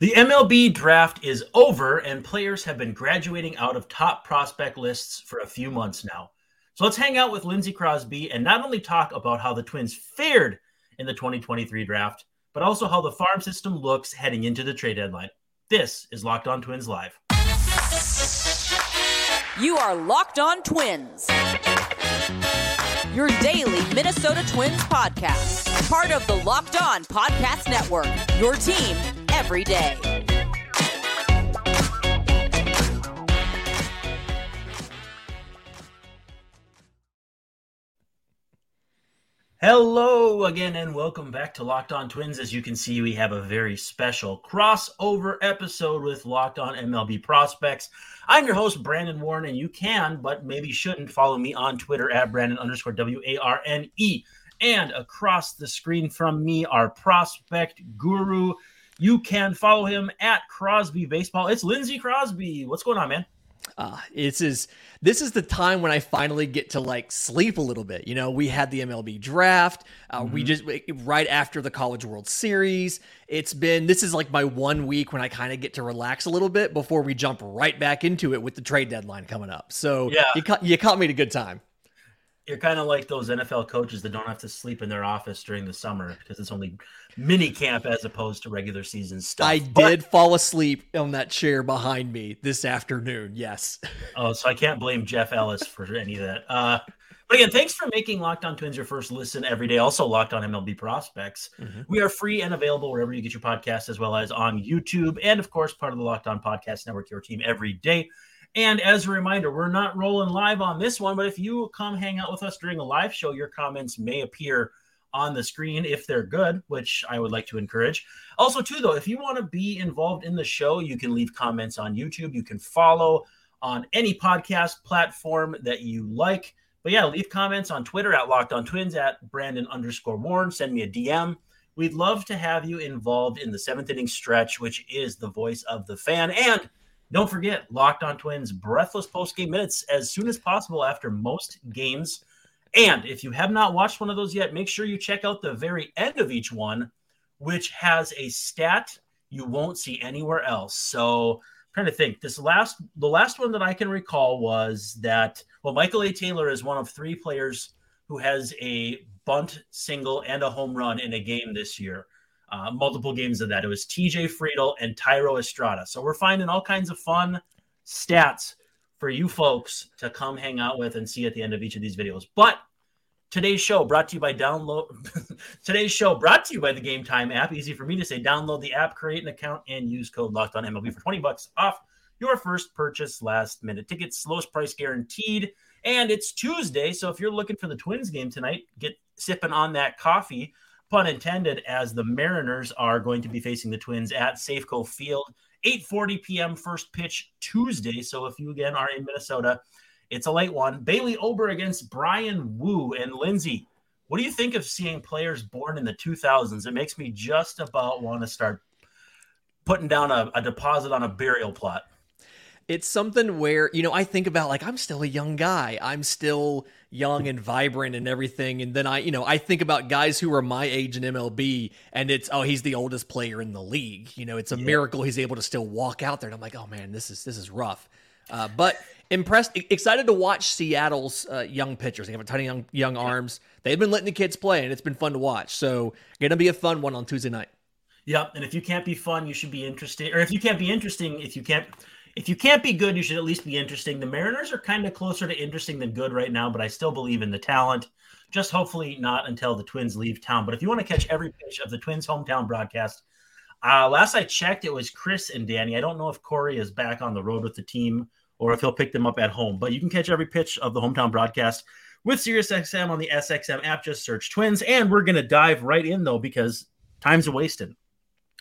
The MLB draft is over, and players have been graduating out of top prospect lists for a few months now. So let's hang out with Lindsay Crosby and not only talk about how the Twins fared in the 2023 draft, but also how the farm system looks heading into the trade deadline. This is Locked On Twins Live. You are Locked On Twins, your daily Minnesota Twins podcast, part of the Locked On Podcast Network, your team every day. Hello again, and welcome back to Locked On Twins. As you can see, we have a very special crossover episode with Locked On MLB Prospects. I'm your host, Brandon Warne, and you can, but maybe shouldn't, follow me on Twitter at Brandon underscore W A R N E. And across the screen from me, our prospect guru, you can follow him at Crosby Baseball. It's Lindsay Crosby. What's going on, man? Uh, it's is this is the time when I finally get to like sleep a little bit. You know, we had the MLB draft. Uh, mm-hmm. We just right after the College World Series. It's been this is like my one week when I kind of get to relax a little bit before we jump right back into it with the trade deadline coming up. So yeah, you caught, you caught me at a good time you're kind of like those NFL coaches that don't have to sleep in their office during the summer because it's only mini camp as opposed to regular season stuff. I but, did fall asleep on that chair behind me this afternoon. Yes. Oh, so I can't blame Jeff Ellis for any of that. Uh, but again, thanks for making Locked On Twins your first listen every day. Also, Locked On MLB Prospects. Mm-hmm. We are free and available wherever you get your podcast, as well as on YouTube, and of course, part of the Locked On Podcast Network, your team every day. And as a reminder, we're not rolling live on this one, but if you come hang out with us during a live show, your comments may appear on the screen if they're good, which I would like to encourage. Also, too, though, if you want to be involved in the show, you can leave comments on YouTube. You can follow on any podcast platform that you like. But yeah, leave comments on Twitter at Locked On Twins at Brandon underscore Warne. Send me a DM. We'd love to have you involved in the seventh inning stretch, which is the voice of the fan. And don't forget, Locked On Twins breathless post game minutes as soon as possible after most games. And if you have not watched one of those yet, make sure you check out the very end of each one, which has a stat you won't see anywhere else. So, I'm trying to think, this last the last one that I can recall was that well, Michael A. Taylor is one of three players who has a bunt, single, and a home run in a game this year uh, multiple games of that. It was TJ Friedl and Thairo Estrada. So we're finding all kinds of fun stats for you folks to come hang out with and see at the end of each of these videos. But today's show brought to you by download today's show brought to you by the game time app easy for me to say download the app create an account and use code locked on mlb for 20 bucks off your first purchase last minute tickets lowest price guaranteed and it's tuesday so if you're looking for the twins game tonight get sipping on that coffee pun intended, as the Mariners are going to be facing the Twins at Safeco Field, 8:40 p.m. first pitch Tuesday. So if you again are in Minnesota, it's a late one. Bailey Ober against Bryan Woo and Lindsay. What do you think of seeing players born in the 2000s? It makes me just about want to start putting down a, a deposit on a burial plot it's something where you know I think about like I'm still a young guy. I'm still young and vibrant and everything. And then I, you know, I think about guys who are my age in MLB, and it's oh he's the oldest player in the league. You know, it's a yeah. miracle he's able to still walk out there. And I'm like, oh man, this is this is rough. Uh, but impressed, excited to watch Seattle's uh, young pitchers. They have a ton of young young arms. They've been letting the kids play, and it's been fun to watch. So gonna be a fun one on Tuesday night. Yep. And if you can't be fun, you should be interesting. Or if you can't be interesting, if you can't if you can't be good, you should at least be interesting. The Mariners are kind of closer to interesting than good right now, but I still believe in the talent. Just hopefully not until the Twins leave town. But if you want to catch every pitch of the Twins hometown broadcast, uh, last I checked, it was Chris and Danny. I don't know if Corey is back on the road with the team or if he'll pick them up at home, but you can catch every pitch of the hometown broadcast with SiriusXM on the SXM app. Just search Twins. And we're going to dive right in, though, because time's wasted.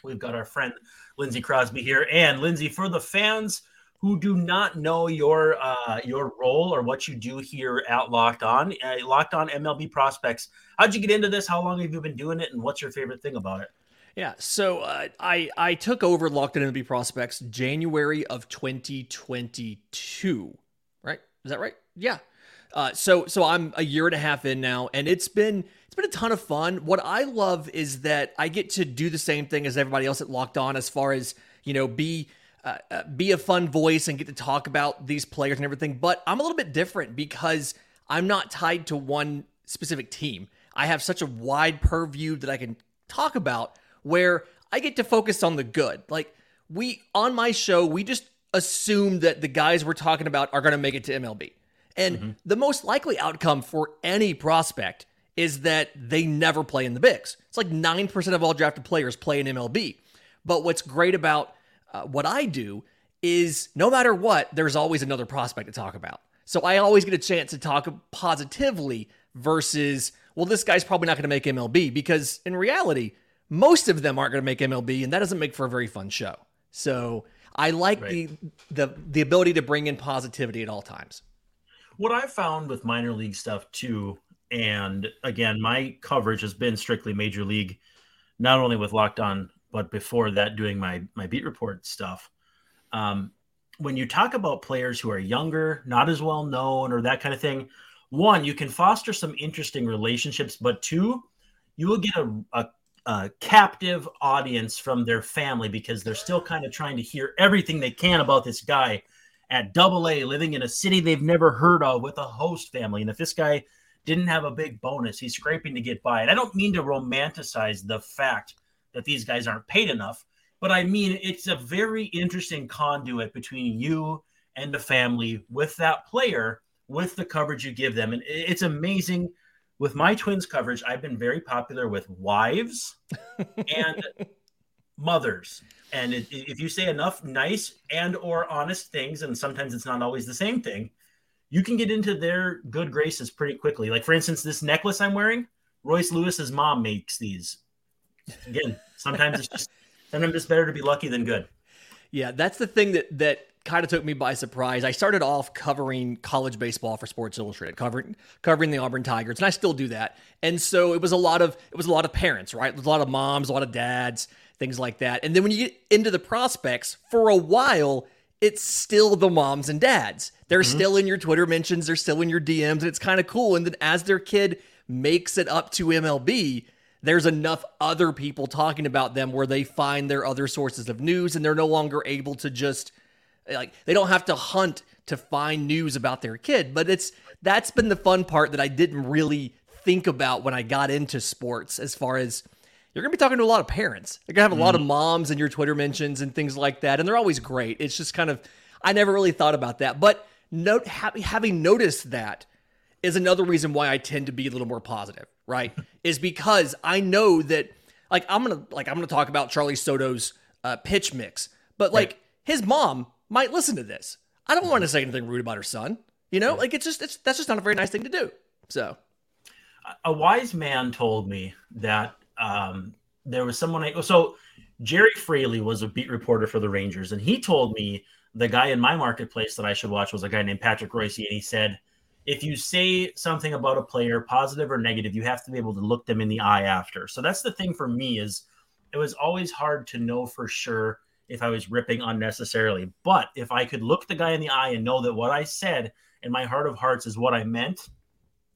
We've got our friend Lindsay Crosby here. And Lindsay, for the fans who do not know your uh, your role or what you do here at Locked On, uh, Locked On MLB Prospects, how'd you get into this? How long have you been doing it, and what's your favorite thing about it? Yeah, so uh, I I took over Locked On MLB Prospects January of 2022. Right? Is that right? Yeah. Uh, so so I'm a year and a half in now, and it's been been a ton of fun. What I love is that I get to do the same thing as everybody else at Locked On, as far as you know, be uh, uh, be a fun voice and get to talk about these players and everything. But I'm a little bit different because I'm not tied to one specific team. I have such a wide purview that I can talk about where I get to focus on the good. Like we on my show, we just assume that the guys we're talking about are going to make it to MLB. And mm-hmm. the most likely outcome for any prospect is that they never play in the bigs. It's like 9% of all drafted players play in MLB. But what's great about uh, what I do is no matter what, there's always another prospect to talk about. So I always get a chance to talk positively versus, well, this guy's probably not going to make MLB because in reality, most of them aren't going to make MLB, and that doesn't make for a very fun show. So I like right. the the the ability to bring in positivity at all times. What I've found with minor league stuff too, and again, my coverage has been strictly major league, not only with Locked On but before that, doing my my beat report stuff. Um, when you talk about players who are younger, not as well known, or that kind of thing, one, you can foster some interesting relationships, but two, you will get a, a, a captive audience from their family because they're still kind of trying to hear everything they can about this guy at double A living in a city they've never heard of with a host family. And if this guy didn't have a big bonus, he's scraping to get by. And I don't mean to romanticize the fact that these guys aren't paid enough. But I mean, it's a very interesting conduit between you and the family with that player, with the coverage you give them. And it's amazing. With my twins coverage, I've been very popular with wives and mothers. And if you say enough nice and or honest things, and sometimes it's not always the same thing, you can get into their good graces pretty quickly. Like for instance, this necklace I'm wearing, Royce Lewis's mom makes these again, sometimes it's just sometimes it's better to be lucky than good. Yeah, that's the thing that that kind of took me by surprise. I started off covering college baseball for Sports Illustrated, covering covering the Auburn Tigers, and I still do that. And so it was a lot of it was a lot of parents, right? There's a lot of moms, a lot of dads, things like that. And then when you get into the prospects, for a while, it's still the moms and dads. They're mm-hmm. still in your Twitter mentions, they're still in your DMs, and it's kind of cool. And then as their kid makes it up to MLB, there's enough other people talking about them where they find their other sources of news and they're no longer able to just like they don't have to hunt to find news about their kid but it's that's been the fun part that I didn't really think about when I got into sports as far as you're going to be talking to a lot of parents. You're going to have a lot of mm-hmm. moms in your Twitter mentions and things like that and they're always great. It's just kind of I never really thought about that. But note having noticed that is another reason why I tend to be a little more positive, right? is because I know that like I'm gonna like I'm gonna talk about Charlee Soto's uh, pitch mix, but like right. his mom might listen to this. I don't want to say anything rude about her son. You know, like it's just it's that's just not a very nice thing to do. So, a wise man told me that um, there was someone. I, so Gerry Fraley was a beat reporter for the Rangers, and he told me the guy in my marketplace that I should watch was a guy named Patrick Reusse, and he said if you say something about a player, positive or negative, you have to be able to look them in the eye after. So that's the thing for me is it was always hard to know for sure if I was ripping unnecessarily. But if I could look the guy in the eye and know that what I said in my heart of hearts is what I meant,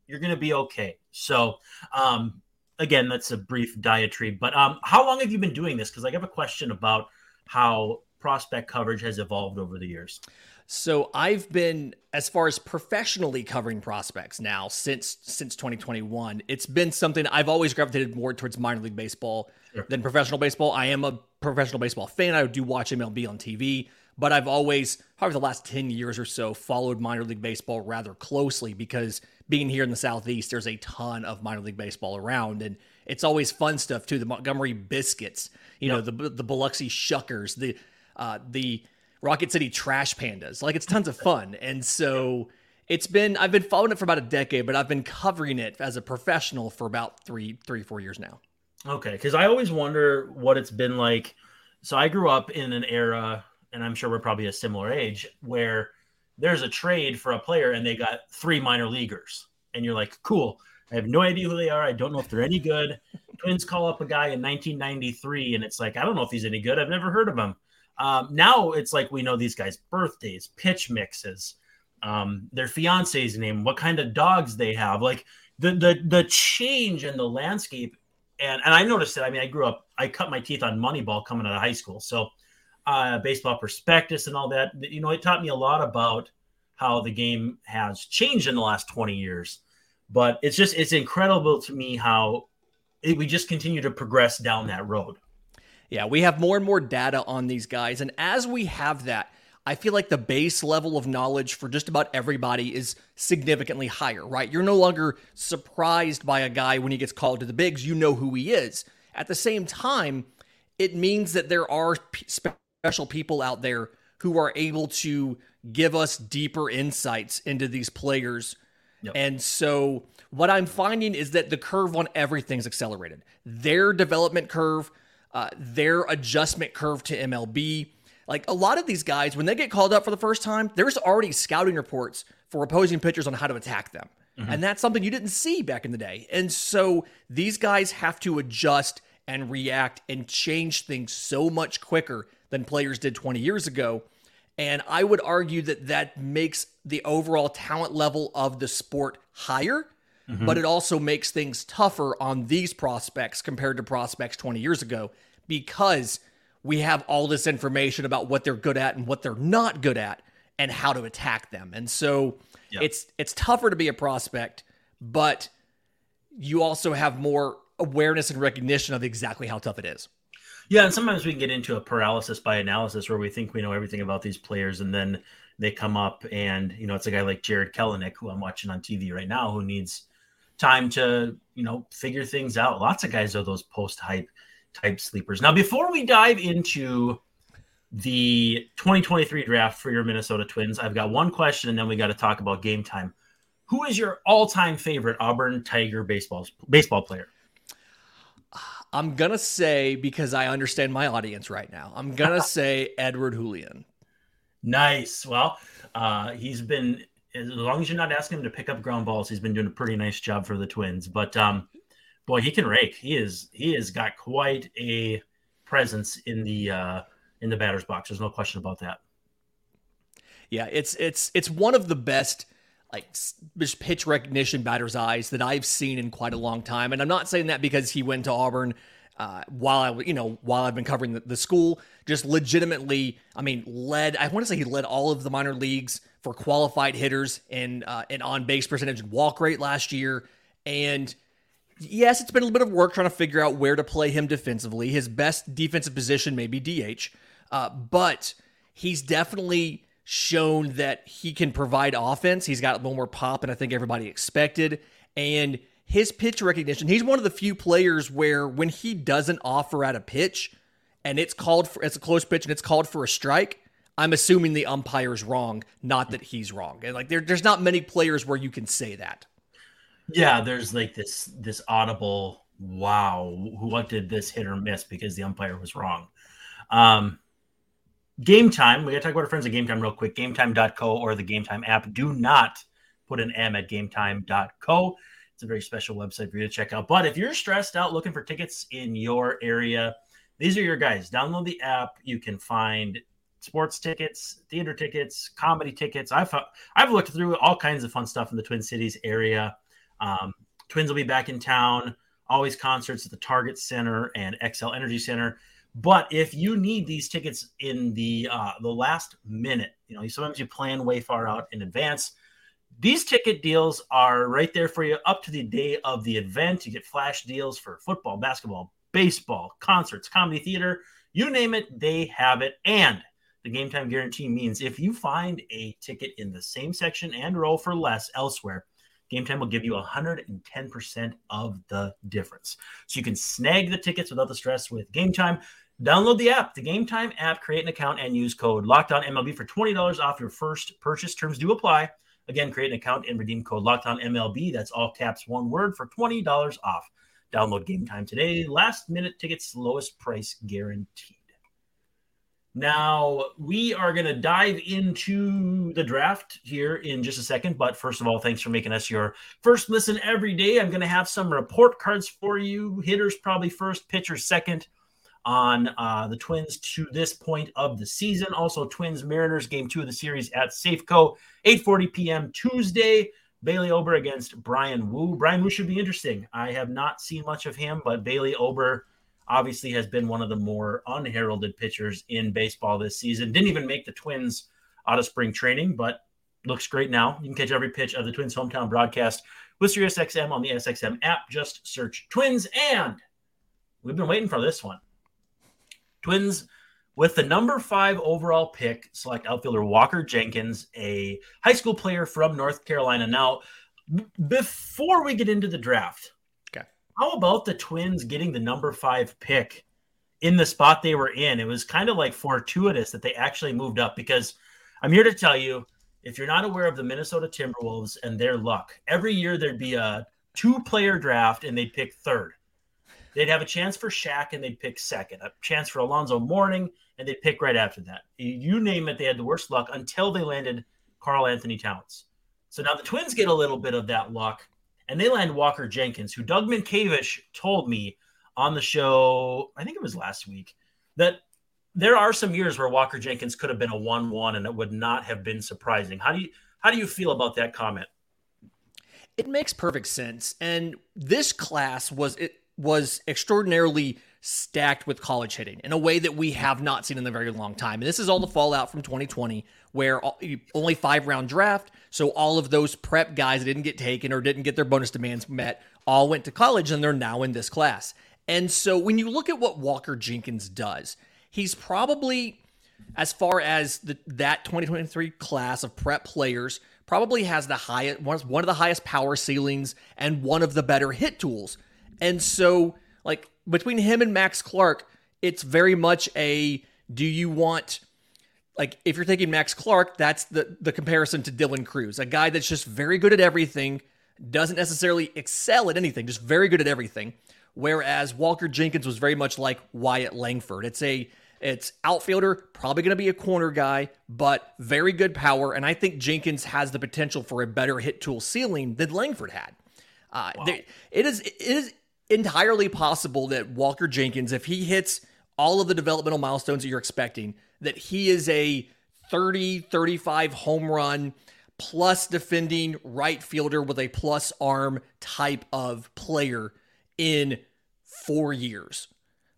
you're going to be okay. So, um, again, that's a brief diatribe. But um, how long have you been doing this? Because I have a question about how prospect coverage has evolved over the years. So I've been as far as professionally covering prospects now since since 2021. It's been something I've always gravitated more towards minor league baseball sure. than professional baseball. I am a professional baseball fan. I do watch MLB on TV, but I've always probably the last 10 years or so followed minor league baseball rather closely because being here in the southeast there's a ton of minor league baseball around and it's always fun stuff too. The Montgomery Biscuits, you yep. know, the the Biloxi Shuckers, the uh, the Rocket City Trash Pandas. Like it's tons of fun. And so it's been I've been following it for about a decade, but I've been covering it as a professional for about three, three, four years now. Okay, because I always wonder what it's been like. So I grew up in an era, and I'm sure we're probably a similar age, where there's a trade for a player and they got three minor leaguers, and you're like, cool. I have no idea who they are. I don't know if they're any good. Twins call up a guy in 1993, and it's like, I don't know if he's any good. I've never heard of him. Um, now it's like we know these guys' birthdays, pitch mixes, um, their fiance's name, what kind of dogs they have, like the the the change in the landscape. And and I noticed it. I mean, I grew up. I cut my teeth on Moneyball coming out of high school, so uh, baseball prospectus and all that. You know, it taught me a lot about how the game has changed in the last 20 years. But it's just, it's incredible to me how it, we just continue to progress down that road. Yeah, we have more and more data on these guys. And as we have that, I feel like the base level of knowledge for just about everybody is significantly higher, right? You're no longer surprised by a guy when he gets called to the bigs. You know who he is. At the same time, it means that there are special people out there who are able to give us deeper insights into these players. Yep. And so what I'm finding is that the curve on everything's accelerated. Their development curve, uh, their adjustment curve to MLB. Like a lot of these guys, when they get called up for the first time, there's already scouting reports for opposing pitchers on how to attack them. Mm-hmm. And that's something you didn't see back in the day. And so these guys have to adjust and react and change things so much quicker than players did 20 years ago. And I would argue that that makes the overall talent level of the sport higher, mm-hmm. but it also makes things tougher on these prospects compared to prospects 20 years ago because we have all this information about what they're good at and what they're not good at and how to attack them. And so yep. it's it's tougher to be a prospect, but you also have more awareness and recognition of exactly how tough it is. Yeah, and sometimes we can get into a paralysis by analysis where we think we know everything about these players, and then they come up, and you know, it's a guy like Jarred Kelenic who I'm watching on TV right now, who needs time to you know figure things out. Lots of guys are those post hype type sleepers. Now, before we dive into the 2023 draft for your Minnesota Twins, I've got one question, and then we got to talk about game time. Who is your all-time favorite Auburn Tiger baseball baseball player? I'm gonna say because I understand my audience right now. I'm gonna say Edouard Julien. Nice. Well, uh, he's been as long as you're not asking him to pick up ground balls, he's been doing a pretty nice job for the Twins. But um, boy, he can rake. He is he has got quite a presence in the uh, in the batter's box. There's no question about that. Yeah, it's it's it's one of the best like pitch recognition batter's eyes that I've seen in quite a long time. And I'm not saying that because he went to Auburn uh, while I, you know, while I've been covering the, the, school. Just legitimately, I mean, led. I want to say he led all of the minor leagues for qualified hitters and uh, and on base percentage and walk rate last year. And yes, it's been a little bit of work trying to figure out where to play him defensively. His best defensive position may be DH, uh, but he's definitely shown that he can provide offense. He's got a little more pop than I think everybody expected. And his pitch recognition, he's one of the few players where when he doesn't offer at a pitch and it's called for it's a close pitch and it's called for a strike, I'm assuming the umpire's wrong, not that he's wrong. And like there, there's not many players where you can say that. Yeah, there's like this this audible wow, what did this hit or miss because the umpire was wrong. Um Game time. We got to talk about our friends at Game Time real quick. GameTime.co or the Game Time app. Do not put an M at GameTime.co. A very special website for you to check out. But if you're stressed out looking for tickets in your area, these are your guys. Download the app. You can find sports tickets, theater tickets, comedy tickets. I've I've looked through all kinds of fun stuff in the Twin Cities area. Um, Twins will be back in town. Always concerts at the Target Center and Xcel Energy Center. But if you need these tickets in the uh, the last minute, you know, sometimes you plan way far out in advance. These ticket deals are right there for you up to the day of the event. You get flash deals for football, basketball, baseball, concerts, comedy theater, you name it, they have it. And the game time guarantee means if you find a ticket in the same section and row for less elsewhere, Game Time will give you 110% of the difference. So you can snag the tickets without the stress with Game Time. Download the app, the Game Time app, create an account, and use code Locked On MLB for twenty dollars off your first purchase. Terms do apply. Again, create an account and redeem code Locked On MLB. That's all caps, one word for twenty dollars off. Download Game Time today. Last minute tickets, lowest price guaranteed. Now, we are going to dive into the draft here in just a second. But first of all, thanks for making us your first listen every day. I'm going to have some report cards for you. Hitters probably first, pitchers second on uh, the Twins to this point of the season. Also, Twins Mariners game two of the series at Safeco, 8:40 p.m. Tuesday. Bailey Ober against Bryan Woo. Bryan Woo should be interesting. I have not seen much of him, but Bailey Ober, obviously has been one of the more unheralded pitchers in baseball this season. Didn't even make the Twins out of spring training, but looks great now. You can catch every pitch of the Twins hometown broadcast with SiriusXM on the SXM app. Just search Twins, and we've been waiting for this one. Twins with the number five overall pick, select outfielder Walker Jenkins, a high school player from North Carolina. Now, b- before we get into the draft, okay, how about the Twins getting the number five pick in the spot they were in? It was kind of like fortuitous that they actually moved up because I'm here to tell you if you're not aware of the Minnesota Timberwolves and their luck, every year there'd be a two player draft and they'd pick third. They'd have a chance for Shaq and they'd pick second, a chance for Alonzo Mourning, and they'd pick right after that. You name it, they had the worst luck until they landed Karl-Anthony Towns. So now the Twins get a little bit of that luck, and they land Walker Jenkins, who Doug Mientkiewicz told me on the show, I think it was last week, that there are some years where Walker Jenkins could have been a one-one, and it would not have been surprising. How do you how do you feel about that comment? It makes perfect sense, and this class was it was extraordinarily stacked with college hitting in a way that we have not seen in a very long time. And this is all the fallout from 2020, where only five round draft. So all of those prep guys didn't get taken or didn't get their bonus demands met all went to college and they're now in this class. And so when you look at what Walker Jenkins does, he's probably, as far as the, that 2023 class of prep players, probably has the highest one of the highest power ceilings and one of the better hit tools. And so, like between him and Max Clark, it's very much a do you want like if you're thinking Max Clark, that's the the comparison to Dylan Crews, a guy that's just very good at everything, doesn't necessarily excel at anything, just very good at everything. Whereas Walker Jenkins was very much like Wyatt Langford. It's a it's outfielder, probably going to be a corner guy, but very good power. And I think Jenkins has the potential for a better hit tool ceiling than Langford had. Uh, wow. there, it is it is entirely possible that Walker Jenkins, if he hits all of the developmental milestones that you're expecting, that he is a 30, 35 home run plus defending right fielder with a plus arm type of player in four years.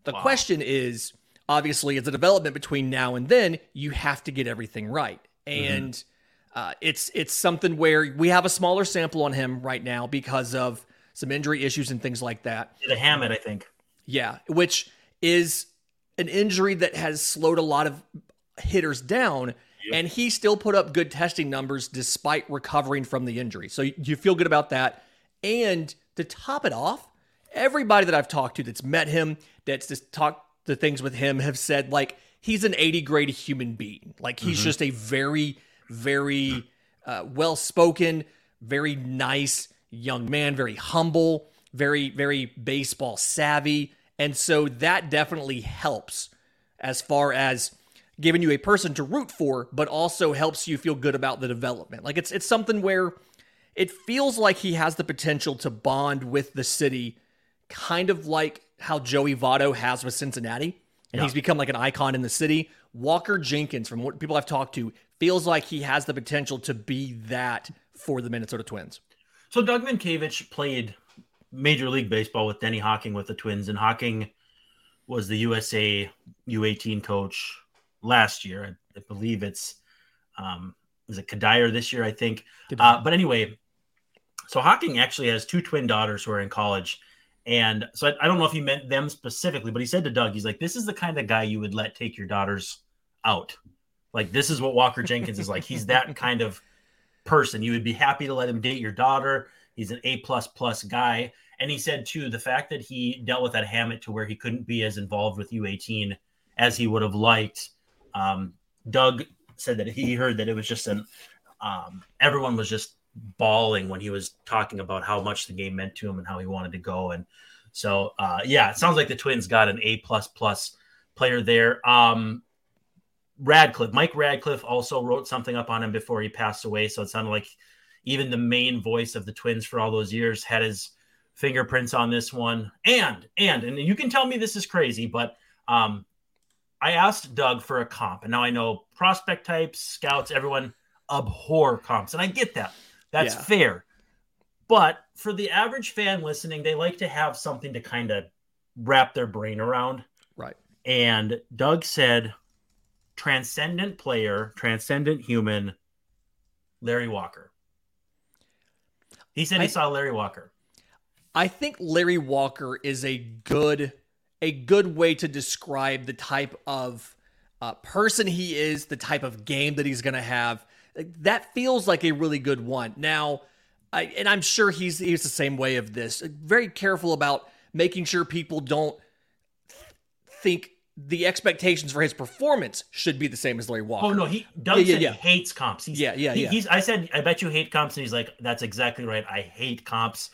The wow. question is obviously, it's a development between now and then, you have to get everything right. Mm-hmm. And mm-hmm. uh, it's it's something where we have a smaller sample on him right now because of some injury issues and things like that. The Hammett, I think. Yeah, which is an injury that has slowed a lot of hitters down. Yep. And he still put up good testing numbers despite recovering from the injury. So you feel good about that. And to top it off, everybody that I've talked to that's met him, that's just talked the things with him, have said like he's an 80 grade human being. Like he's mm-hmm. just a very, very uh, well spoken, very nice young man, very humble, very, very baseball savvy. And so that definitely helps as far as giving you a person to root for, but also helps you feel good about the development. Like it's it's something where it feels like he has the potential to bond with the city, kind of like how Joey Votto has with Cincinnati. And yeah. he's become like an icon in the city. Walker Jenkins, from what people I've talked to, feels like he has the potential to be that for the Minnesota Twins. So Doug Mientkiewicz played Major League Baseball with Denny Hocking with the Twins, and Hocking was the USA U18 coach last year. I, I believe it's um, is it Kadir this year, I think. Uh, but anyway, so Hocking actually has two twin daughters who are in college. And so I, I, don't know if he meant them specifically, but he said to Doug, he's like, this is the kind of guy you would let take your daughters out. Like, this is what Walker Jenkins is like. He's that kind of person. You would be happy to let him date your daughter. He's an A plus plus guy. And he said too, the fact that he dealt with that Hammett to where he couldn't be as involved with U18 as he would have liked. Um, Doug said that he heard that it was just an um, everyone was just bawling when he was talking about how much the game meant to him and how he wanted to go. And so, uh, yeah, it sounds like the Twins got an A plus plus player there. Um, Radcliff, Mike Radcliff also wrote something up on him before he passed away. So it sounded like even the main voice of the Twins for all those years had his fingerprints on this one. And, and, and you can tell me this is crazy, but um, I asked Doug for a comp. And now I know prospect types, scouts, everyone abhor comps. And I get that. That's yeah. fair. But for the average fan listening, they like to have something to kind of wrap their brain around. Right. And Doug said, transcendent player, transcendent human, Larry Walker. He said he I, saw Larry Walker. I think Larry Walker is a good a good way to describe the type of uh, person he is, the type of game that he's going to have. That feels like a really good one. Now, I, and I'm sure he's he's the same way of this. Very careful about making sure people don't think the expectations for his performance should be the same as Larry Walker. Oh no, he Doug yeah, yeah, yeah. hates comps. He's, yeah, yeah, he, yeah. He's. I said, I bet you hate comps, and he's like, that's exactly right. I hate comps.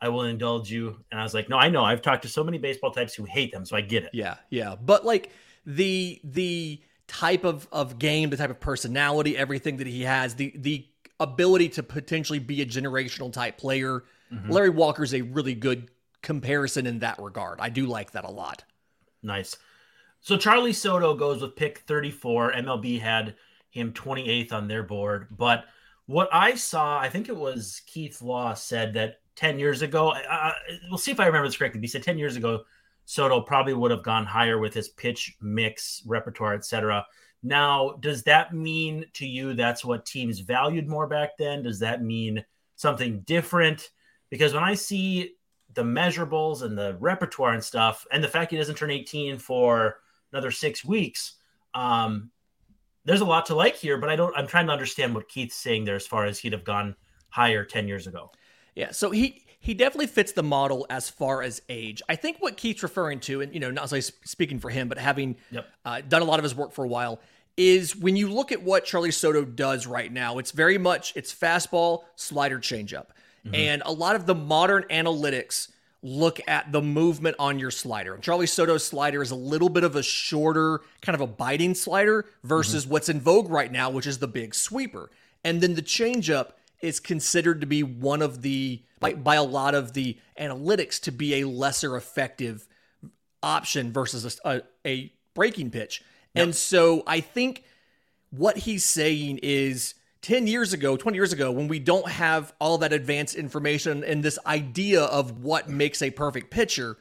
I will indulge you. And I was like, no, I know. I've talked to so many baseball types who hate them, so I get it. Yeah, yeah. But like the the type of of game, the type of personality, everything that he has, the the ability to potentially be a generational type player. Mm-hmm. Larry Walker's a really good comparison in that regard. I do like that a lot. Nice. So Charlee Soto goes with pick 34. MLB had him 28th on their board. But what I saw, I think it was Keith Law said that 10 years ago, uh, we'll see if I remember this correctly. He said 10 years ago, Soto probably would have gone higher with his pitch mix, repertoire, etc. Now, does that mean to you that's what teams valued more back then? Does that mean something different? Because when I see the measurables and the repertoire and stuff, and the fact he doesn't turn 18 for another six weeks, um, there's a lot to like here. But I don't. I'm trying to understand what Keith's saying there as far as he'd have gone higher 10 years ago. Yeah. So he he definitely fits the model as far as age. I think what Keith's referring to, and you know, not only speaking for him, but having yep. uh, done a lot of his work for a while, is when you look at what Charlee Soto does right now. It's very much it's fastball, slider, changeup. Mm-hmm. And a lot of the modern analytics look at the movement on your slider. And Charlee Soto's slider is a little bit of a shorter, kind of a biting slider versus mm-hmm. what's in vogue right now, which is the big sweeper. And then the changeup is considered to be one of the by, by a lot of the analytics to be a lesser effective option versus a, a, a breaking pitch. Yep. And so I think what he's saying is 10 years ago, 20 years ago, when we don't have all that advanced information and this idea of what makes a perfect pitcher,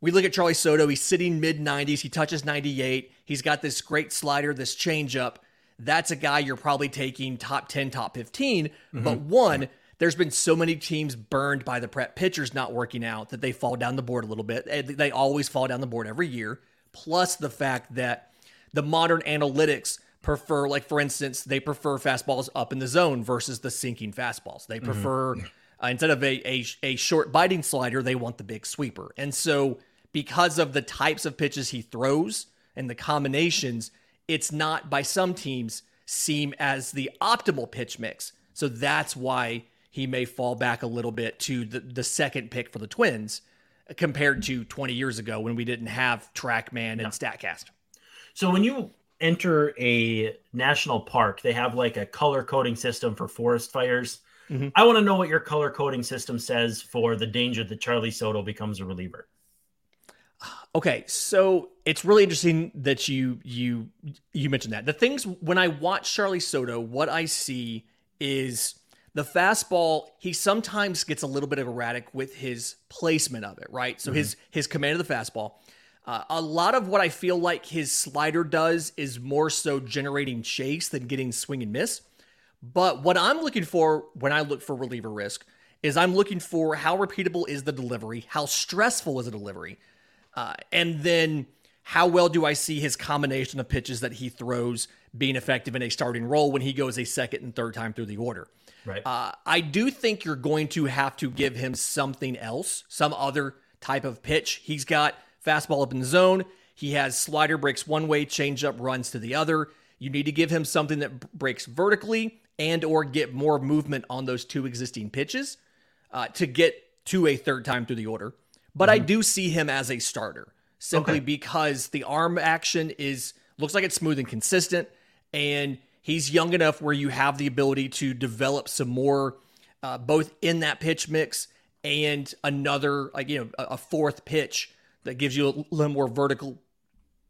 we look at Charlee Soto. He's sitting mid 90s. He touches 98. He's got this great slider, this changeup. That's a guy you're probably taking top 10, top 15. Mm-hmm. But one, there's been so many teams burned by the prep pitchers not working out that they fall down the board a little bit. They always fall down the board every year. Plus the fact that the modern analytics prefer, like for instance, they prefer fastballs up in the zone versus the sinking fastballs. They mm-hmm. prefer mm-hmm. uh, instead of a, a a short biting slider, they want the big sweeper. And so, because of the types of pitches he throws and the combinations, it's not by some teams seem as the optimal pitch mix. So that's why he may fall back a little bit to the, the second pick for the Twins compared to 20 years ago when we didn't have TrackMan and StatCast. So when you enter a national park, they have like a color coding system for forest fires. Mm-hmm. I want to know what your color coding system says for the danger that Charlee Soto becomes a reliever. Okay, so it's really interesting that you you you mentioned that. The things when I watch Charlee Soto, what I see is the fastball. He sometimes gets a little bit of erratic with his placement of it, right? So mm-hmm. his his command of the fastball. Uh, a lot of what I feel like his slider does is more so generating chase than getting swing and miss. But what I'm looking for when I look for reliever risk is I'm looking for how repeatable is the delivery, how stressful is the delivery, uh, and then how well do I see his combination of pitches that he throws being effective in a starting role when he goes a second and third time through the order. Right. Uh, I do think you're going to have to give him something else, some other type of pitch. He's got fastball up in the zone. He has slider breaks one way, changeup runs to the other. You need to give him something that breaks vertically and or get more movement on those two existing pitches uh, to get to a third time through the order. But mm-hmm. I do see him as a starter simply okay. because the arm action is looks like it's smooth and consistent, and he's young enough where you have the ability to develop some more, uh, both in that pitch mix and another like you know a, a fourth pitch that gives you a little more vertical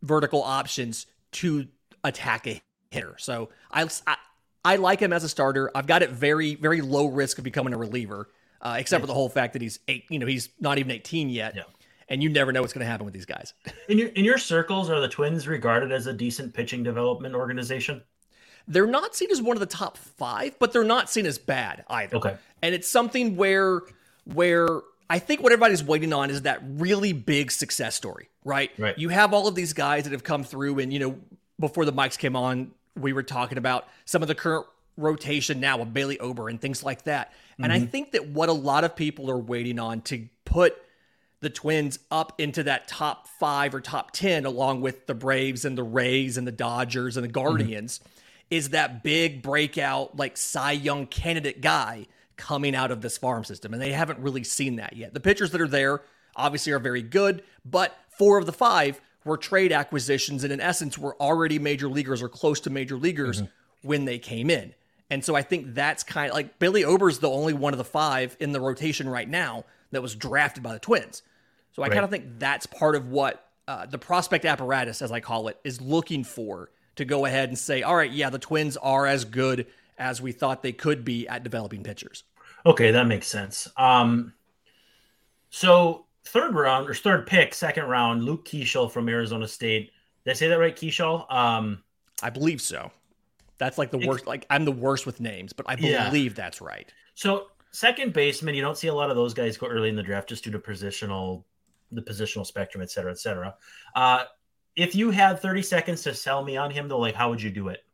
vertical options to attack a hitter. So I, I, I like him as a starter. I've got it very very low risk of becoming a reliever, uh, except for the whole fact that he's eight. You know, he's not even eighteen yet. Yeah. and you never know what's going to happen with these guys. in your in your circles, are the Twins regarded as a decent pitching development organization? They're not seen as one of the top five, but they're not seen as bad either. Okay, and it's something where where I think what everybody's waiting on is that really big success story, right? Right. You have all of these guys that have come through, and you know, before the mics came on, we were talking about some of the current rotation now with Bailey Ober and things like that. Mm-hmm. And I mm-hmm. think that what a lot of people are waiting on to put the Twins up into that top five or top 10, along with the Braves and the Rays and the Dodgers and the mm-hmm. Guardians, mm-hmm. is that big breakout, like Cy Young candidate guy coming out of this farm system. And they haven't really seen that yet. The pitchers that are there obviously are very good, but four of the five were trade acquisitions and in essence were already major leaguers or close to major leaguers mm-hmm. when they came in. And so I think that's kind of like Bailey Ober's the only one of the five in the rotation right now that was drafted by the Twins. So I right. kind of think that's part of what uh, the prospect apparatus, as I call it, is looking for to go ahead and say, all right, yeah, the Twins are as good as we thought they could be at developing pitchers. Okay, that makes sense. Um, so third round or third pick, second round, Luke Keaschall from Arizona State. Did I say that right, Keaschall? Um, I believe so. That's like the worst. Like I'm the worst with names, but I believe yeah. that's right. So second baseman, you don't see a lot of those guys go early in the draft just due to positional, the positional spectrum, et cetera, et cetera. Uh, if you had 30 seconds to sell me on him, though, like how would you do it?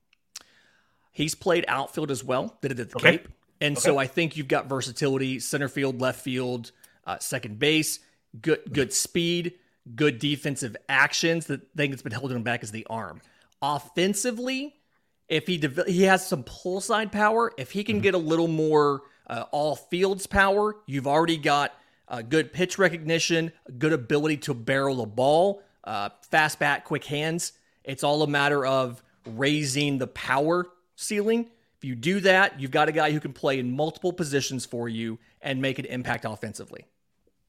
He's played outfield as well. Did it at the okay. Cape, and okay. so I think you've got versatility: center field, left field, uh, second base. Good, good speed, good defensive actions. The thing that's been holding him back is the arm. Offensively, if he de- he has some pull side power, if he can mm-hmm. get a little more uh, all fields power, you've already got uh, good pitch recognition, good ability to barrel the ball, uh, fast bat, quick hands. It's all a matter of raising the power ceiling. If you do that, you've got a guy who can play in multiple positions for you and make an impact offensively.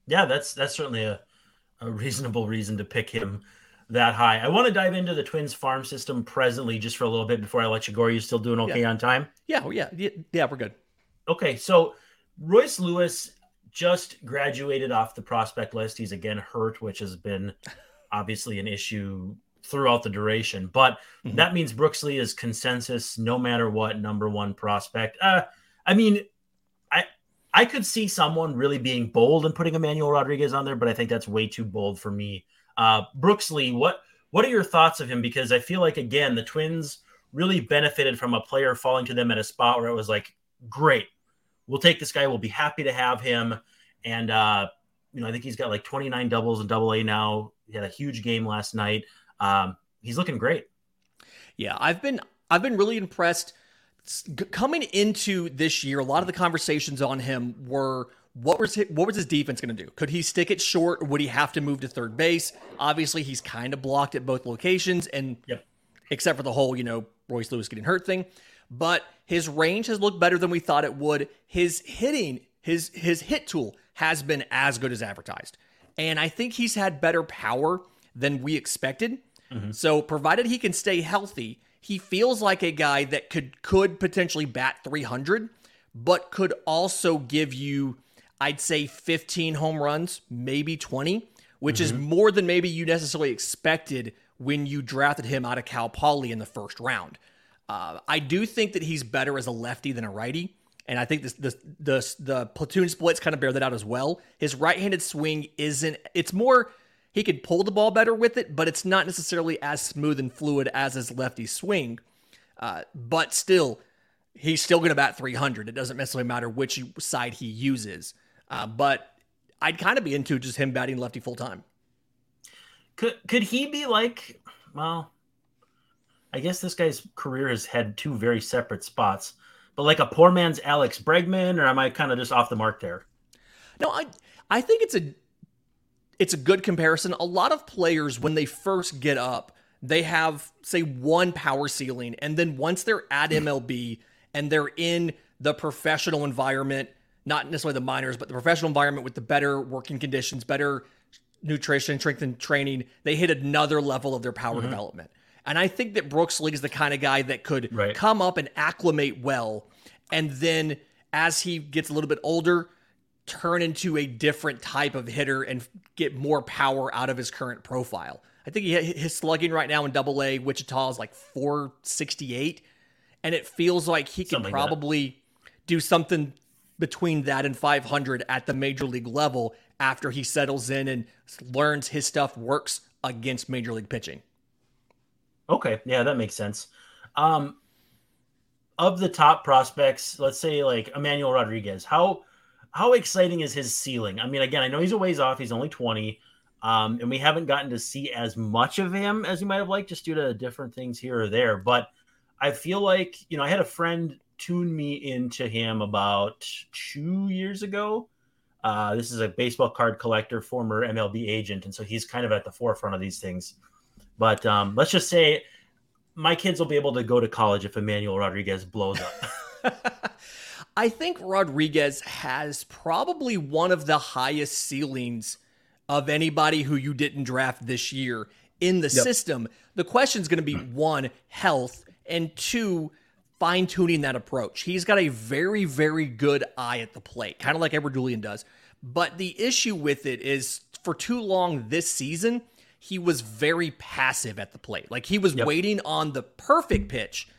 Yeah, that's that's certainly a, a reasonable reason to pick him that high. I want to dive into the Twins farm system presently just for a little bit before I let you go. Are you still doing okay yeah. on time? Yeah, oh, well, yeah, yeah, we're good. Okay, so Royce Lewis just graduated off the prospect list. He's again hurt, which has been obviously an issue throughout the duration. But mm-hmm. that means Brooks Lee is consensus no matter what number one prospect. Uh, I mean, I I could see someone really being bold and putting Emmanuel Rodriguez on there, but I think that's way too bold for me uh, Brooks Lee, what what are your thoughts of him? Because I feel like again the Twins really benefited from a player falling to them at a spot where it was like, great, we'll take this guy. We'll be happy to have him. And uh, you know, I think he's got like 29 doubles in Double A now. He had a huge game last night. Um, he's looking great. Yeah, I've been I've been really impressed coming into this year. A lot of the conversations on him were what was his, what was his defense going to do? Could he stick it short, or would he have to move to third base? Obviously, he's kind of blocked at both locations, and yep. except for the whole, you know, Royce Lewis getting hurt thing. But his range has looked better than we thought it would. His hitting, his his hit tool has been as good as advertised, and I think he's had better power than we expected. Mm-hmm. So, provided he can stay healthy, he feels like a guy that could could potentially bat 300, but could also give you I'd say 15 home runs, maybe 20, which mm-hmm. is more than maybe you necessarily expected when you drafted him out of Cal Poly in the first round. Uh, I do think that he's better as a lefty than a righty. And I think this, the the the platoon splits kind of bear that out as well. His right-handed swing isn't. It's more he could pull the ball better with it, but it's not necessarily as smooth and fluid as his lefty swing. Uh, but still, he's still going to bat 300. It doesn't necessarily matter which side he uses. Uh, but I'd kind of be into just him batting lefty full time. Could could he be like? Well, I guess this guy's career has had two very separate spots, but like a poor man's Alex Bregman, or am I kind of just off the mark there? No, I I think it's a it's a good comparison. A lot of players when they first get up, they have say one power ceiling, and then once they're at MLB and they're in the professional environment not necessarily the minors, but the professional environment with the better working conditions, better nutrition, strength, and training, they hit another level of their power mm-hmm. development. And I think that Brooks Lee is the kind of guy that could right. come up and acclimate well. And then as he gets a little bit older, turn into a different type of hitter and get more power out of his current profile. I think he, his slugging right now in Double A Wichita is like 468, and it feels like he can probably like do something between that and 500 at the major league level after he settles in and learns his stuff works against major league pitching. Okay, yeah, that makes sense. Um, of the top prospects, let's say like Emmanuel Rodriguez, how how exciting is his ceiling? I mean, again, I know he's a ways off. He's only 20. Um, and we haven't gotten to see as much of him as you might have liked just due to different things here or there. But I feel like, you know, I had a friend tune me into him about two years ago. Uh, this is a baseball card collector, former MLB agent. And so he's kind of at the forefront of these things. But um, let's just say my kids will be able to go to college if Emmanuel Rodriguez blows up. I think Rodriguez has probably one of the highest ceilings of anybody who you didn't draft this year in the yep. system. The question is going to be one, health, and two, fine tuning that approach. He's got a very, very good eye at the plate, kind of like Edouard Julien does. But the issue with it is for too long this season, he was very passive at the plate. Like he was yep. waiting on the perfect pitch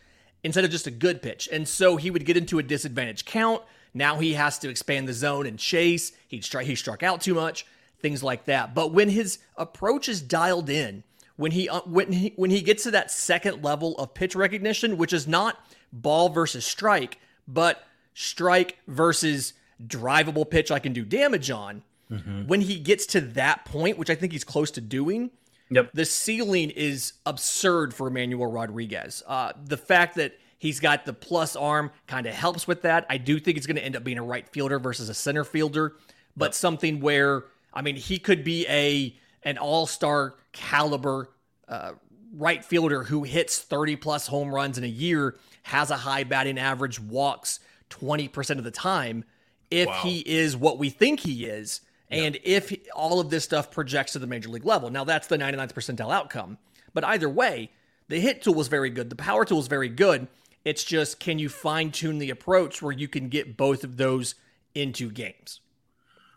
instead of just a good pitch. And so he would get into a disadvantage count. Now he has to expand the zone and chase. He struck he struck out too much, things like that. But when his approach is dialed in, when he uh, when he when he gets to that second level of pitch recognition, which is not ball versus strike, but strike versus drivable pitch I can do damage on. Mm-hmm. When he gets to that point, which I think he's close to doing, Yep. The ceiling is absurd for Emmanuel Rodriguez. Uh, the fact that he's got the plus arm kind of helps with that. I do think he's going to end up being a right fielder versus a center fielder, but yep. something where I mean he could be a an all star caliber uh, right fielder who hits 30 plus home runs in a year, has a high batting average, walks 20% of the time. If wow. he is what we think he is, and if all of this stuff projects to the major league level, now that's the 99th percentile outcome. But either way, the hit tool was very good. The power tool is very good. It's just can you fine tune the approach where you can get both of those into games?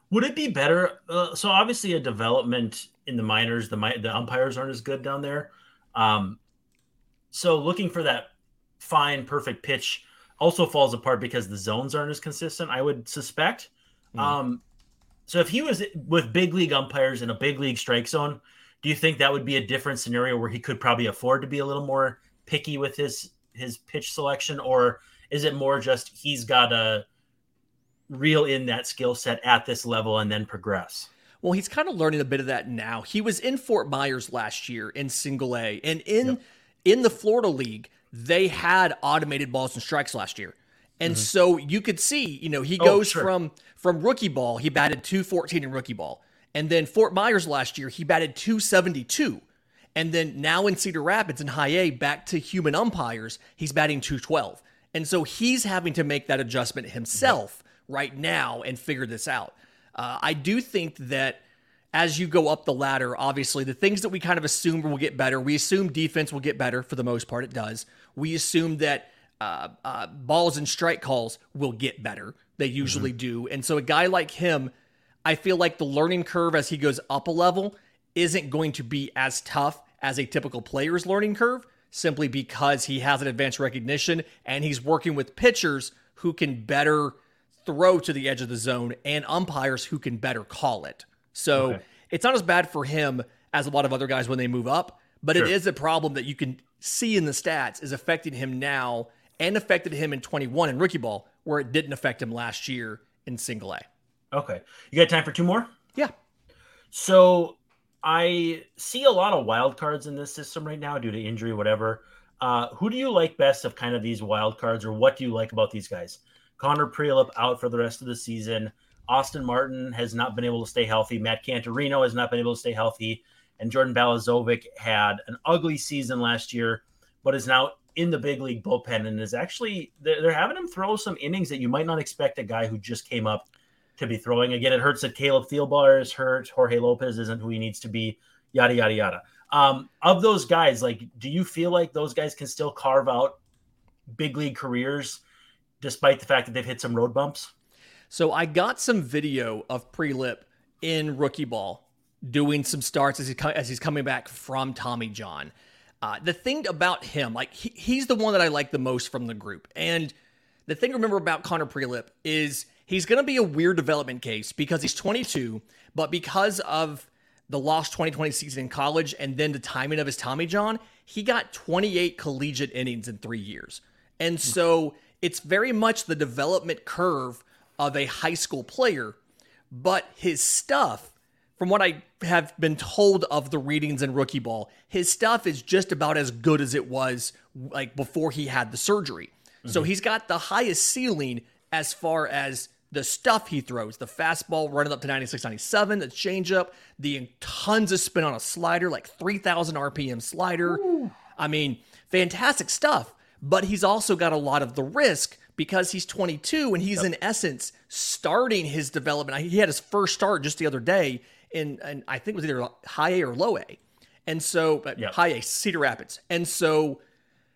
Would it be better? Uh, so obviously, a development in the minors, the the umpires aren't as good down there. Um, so looking for that fine, perfect pitch also falls apart because the zones aren't as consistent. I would suspect. Mm. Um, so if he was with big league umpires in a big league strike zone, do you think that would be a different scenario where he could probably afford to be a little more picky with his his pitch selection, or is it more just he's got to reel in that skill set at this level and then progress? Well, he's kind of learning a bit of that now. He was in Fort Myers last year in Single A, and in yep. in the Florida League, they had automated balls and strikes last year. And mm-hmm. so you could see, you know, he oh, goes sure. from from rookie ball, he batted 214 in rookie ball. And then Fort Myers last year, he batted 272. And then now in Cedar Rapids in high A, back to human umpires, he's batting 212. And so he's having to make that adjustment himself right now and figure this out. Uh, I do think that as you go up the ladder, obviously, the things that we kind of assume will get better, we assume defense will get better for the most part, it does. We assume that uh, uh, balls and strike calls will get better. They usually mm-hmm. do. And so a guy like him, I feel like the learning curve as he goes up a level isn't going to be as tough as a typical player's learning curve simply because he has an advanced recognition and he's working with pitchers who can better throw to the edge of the zone and umpires who can better call it. So okay. it's not as bad for him as a lot of other guys when they move up, but sure. it is a problem that you can see in the stats is affecting him now and affected him in 21 in rookie ball, where it didn't affect him last year in single A. Okay. You got time for two more? Yeah. So I see a lot of wild cards in this system right now due to injury, whatever. Uh, who do you like best of kind of these wild cards, or what do you like about these guys? Connor Prielipp out for the rest of the season. Austin Martin has not been able to stay healthy. Matt Canterino has not been able to stay healthy. And Jordan Balazovic had an ugly season last year, but is now in the big league bullpen and is actually they're, they're having him throw some innings that you might not expect a guy who just came up to be throwing. Again, it hurts that Caleb Thielbar is hurt. Jorge Lopez isn't who he needs to be. Yada yada yada. Um, of those guys, like, do you feel like those guys can still carve out big league careers despite the fact that they've hit some road bumps? So I got some video of Prielipp in rookie ball doing some starts as, he, as he's coming back from Tommy John. Uh, the thing about him, like he, he's the one that I like the most from the group. And the thing to remember about Connor Prielipp is he's going to be a weird development case because he's 22, but because of the lost 2020 season in college and then the timing of his Tommy John, he got 28 collegiate innings in three years. And so it's very much the development curve of a high school player, but his stuff, from what I have been told of the readings in rookie ball, his stuff is just about as good as it was like before he had the surgery. Mm-hmm. So he's got the highest ceiling as far as the stuff he throws, the fastball running up to 96, 97, the changeup, the tons of spin on a slider, like 3,000 RPM slider. Ooh. I mean, fantastic stuff. But he's also got a lot of the risk because he's 22 and he's yep. in essence starting his development. He had his first start just the other day in, and I think it was either high A or low A. And so, yep. high A, Cedar Rapids. And so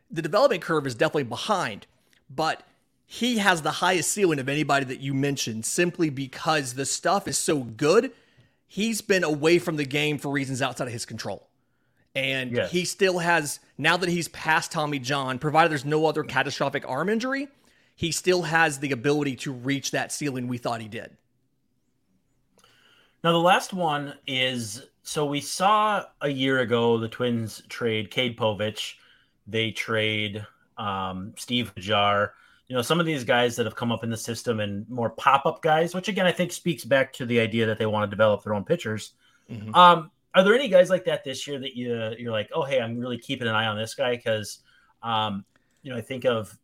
the development curve is definitely behind, but he has the highest ceiling of anybody that you mentioned simply because the stuff is so good. He's been away from the game for reasons outside of his control. And yes. he still has, now that he's past Tommy John, provided there's no other catastrophic arm injury, he still has the ability to reach that ceiling we thought he did. Now, the last one is so we saw a year ago the Twins trade Cade Povich, they trade um, Steve Hajjar you know, some of these guys that have come up in the system and more pop up guys, which again I think speaks back to the idea that they want to develop their own pitchers. Mm-hmm. Um, are there any guys like that this year that you you're like, oh hey, I'm really keeping an eye on this guy because, um, you know, I think of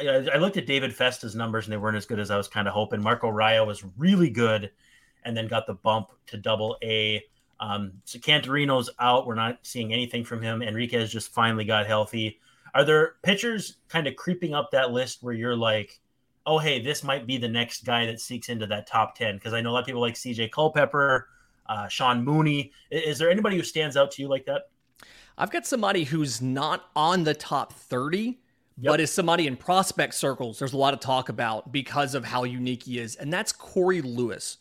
I, I, looked at David Festa's numbers and they weren't as good as I was kind of hoping. Marco Raya was really good, and then got the bump to Double A. Um, so Canterino's out. We're not seeing anything from him. Enriquez just finally got healthy. Are there pitchers kind of creeping up that list where you're like, oh, hey, this might be the next guy that seeks into that top 10? Because I know a lot of people like CJ Culpepper, uh, Sean Mooney. Is there anybody who stands out to you like that? I've got somebody who's not on the top 30, yep. but is somebody in prospect circles there's a lot of talk about because of how unique he is, and that's Corey Lewis.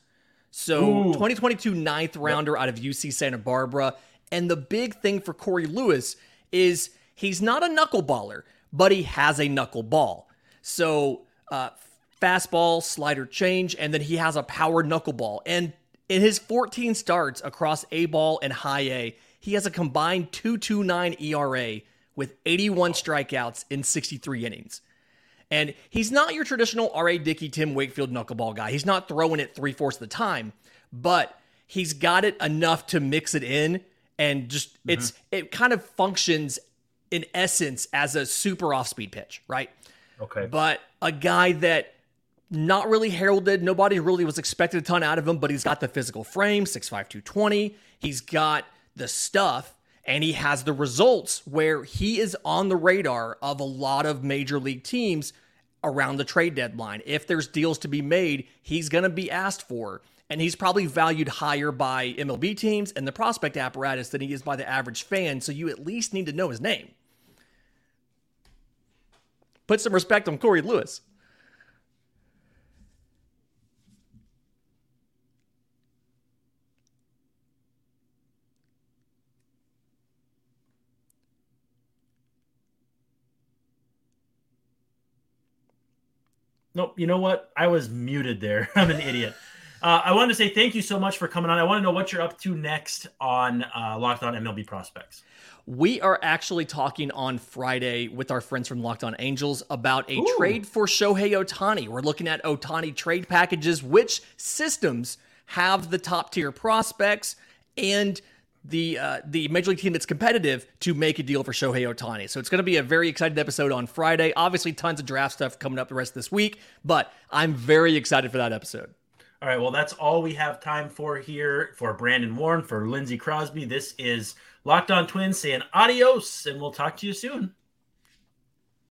So, Ooh. 2022 ninth rounder yep. out of UC Santa Barbara. And the big thing for Corey Lewis is He's not a knuckleballer, but he has a knuckleball. So, uh, fastball, slider change, and then he has a powered knuckleball. And in his 14 starts across A ball and high A, he has a combined 2.29 ERA with 81 strikeouts in 63 innings. And he's not your traditional R.A. Dickey, Tim Wakefield knuckleball guy. He's not throwing it three fourths of the time, but he's got it enough to mix it in and just mm-hmm. it's it kind of functions in essence as a super off speed pitch, right? Okay. But a guy that not really heralded, nobody really was expected a ton out of him, but he's got the physical frame, 6'5, 220. He's got the stuff and he has the results where he is on the radar of a lot of major league teams around the trade deadline. If there's deals to be made, he's going to be asked for and he's probably valued higher by MLB teams and the prospect apparatus than he is by the average fan. So you at least need to know his name. Put some respect on Corey Lewis. Nope. You know what? I was muted there. I'm an idiot. Uh, I wanted to say thank you so much for coming on. I want to know what you're up to next on uh, Locked On MLB Prospects. We are actually talking on Friday with our friends from Locked On Angels about a Ooh. trade for Shohei Ohtani. We're looking at Ohtani trade packages, which systems have the top tier prospects and the uh, the major league team that's competitive to make a deal for Shohei Ohtani. So it's going to be a very excited episode on Friday. Obviously, tons of draft stuff coming up the rest of this week, but I'm very excited for that episode. All right, well, that's all we have time for here for Brandon Warne, for Lindsay Crosby. This is Locked On Twins saying adios, and we'll talk to you soon.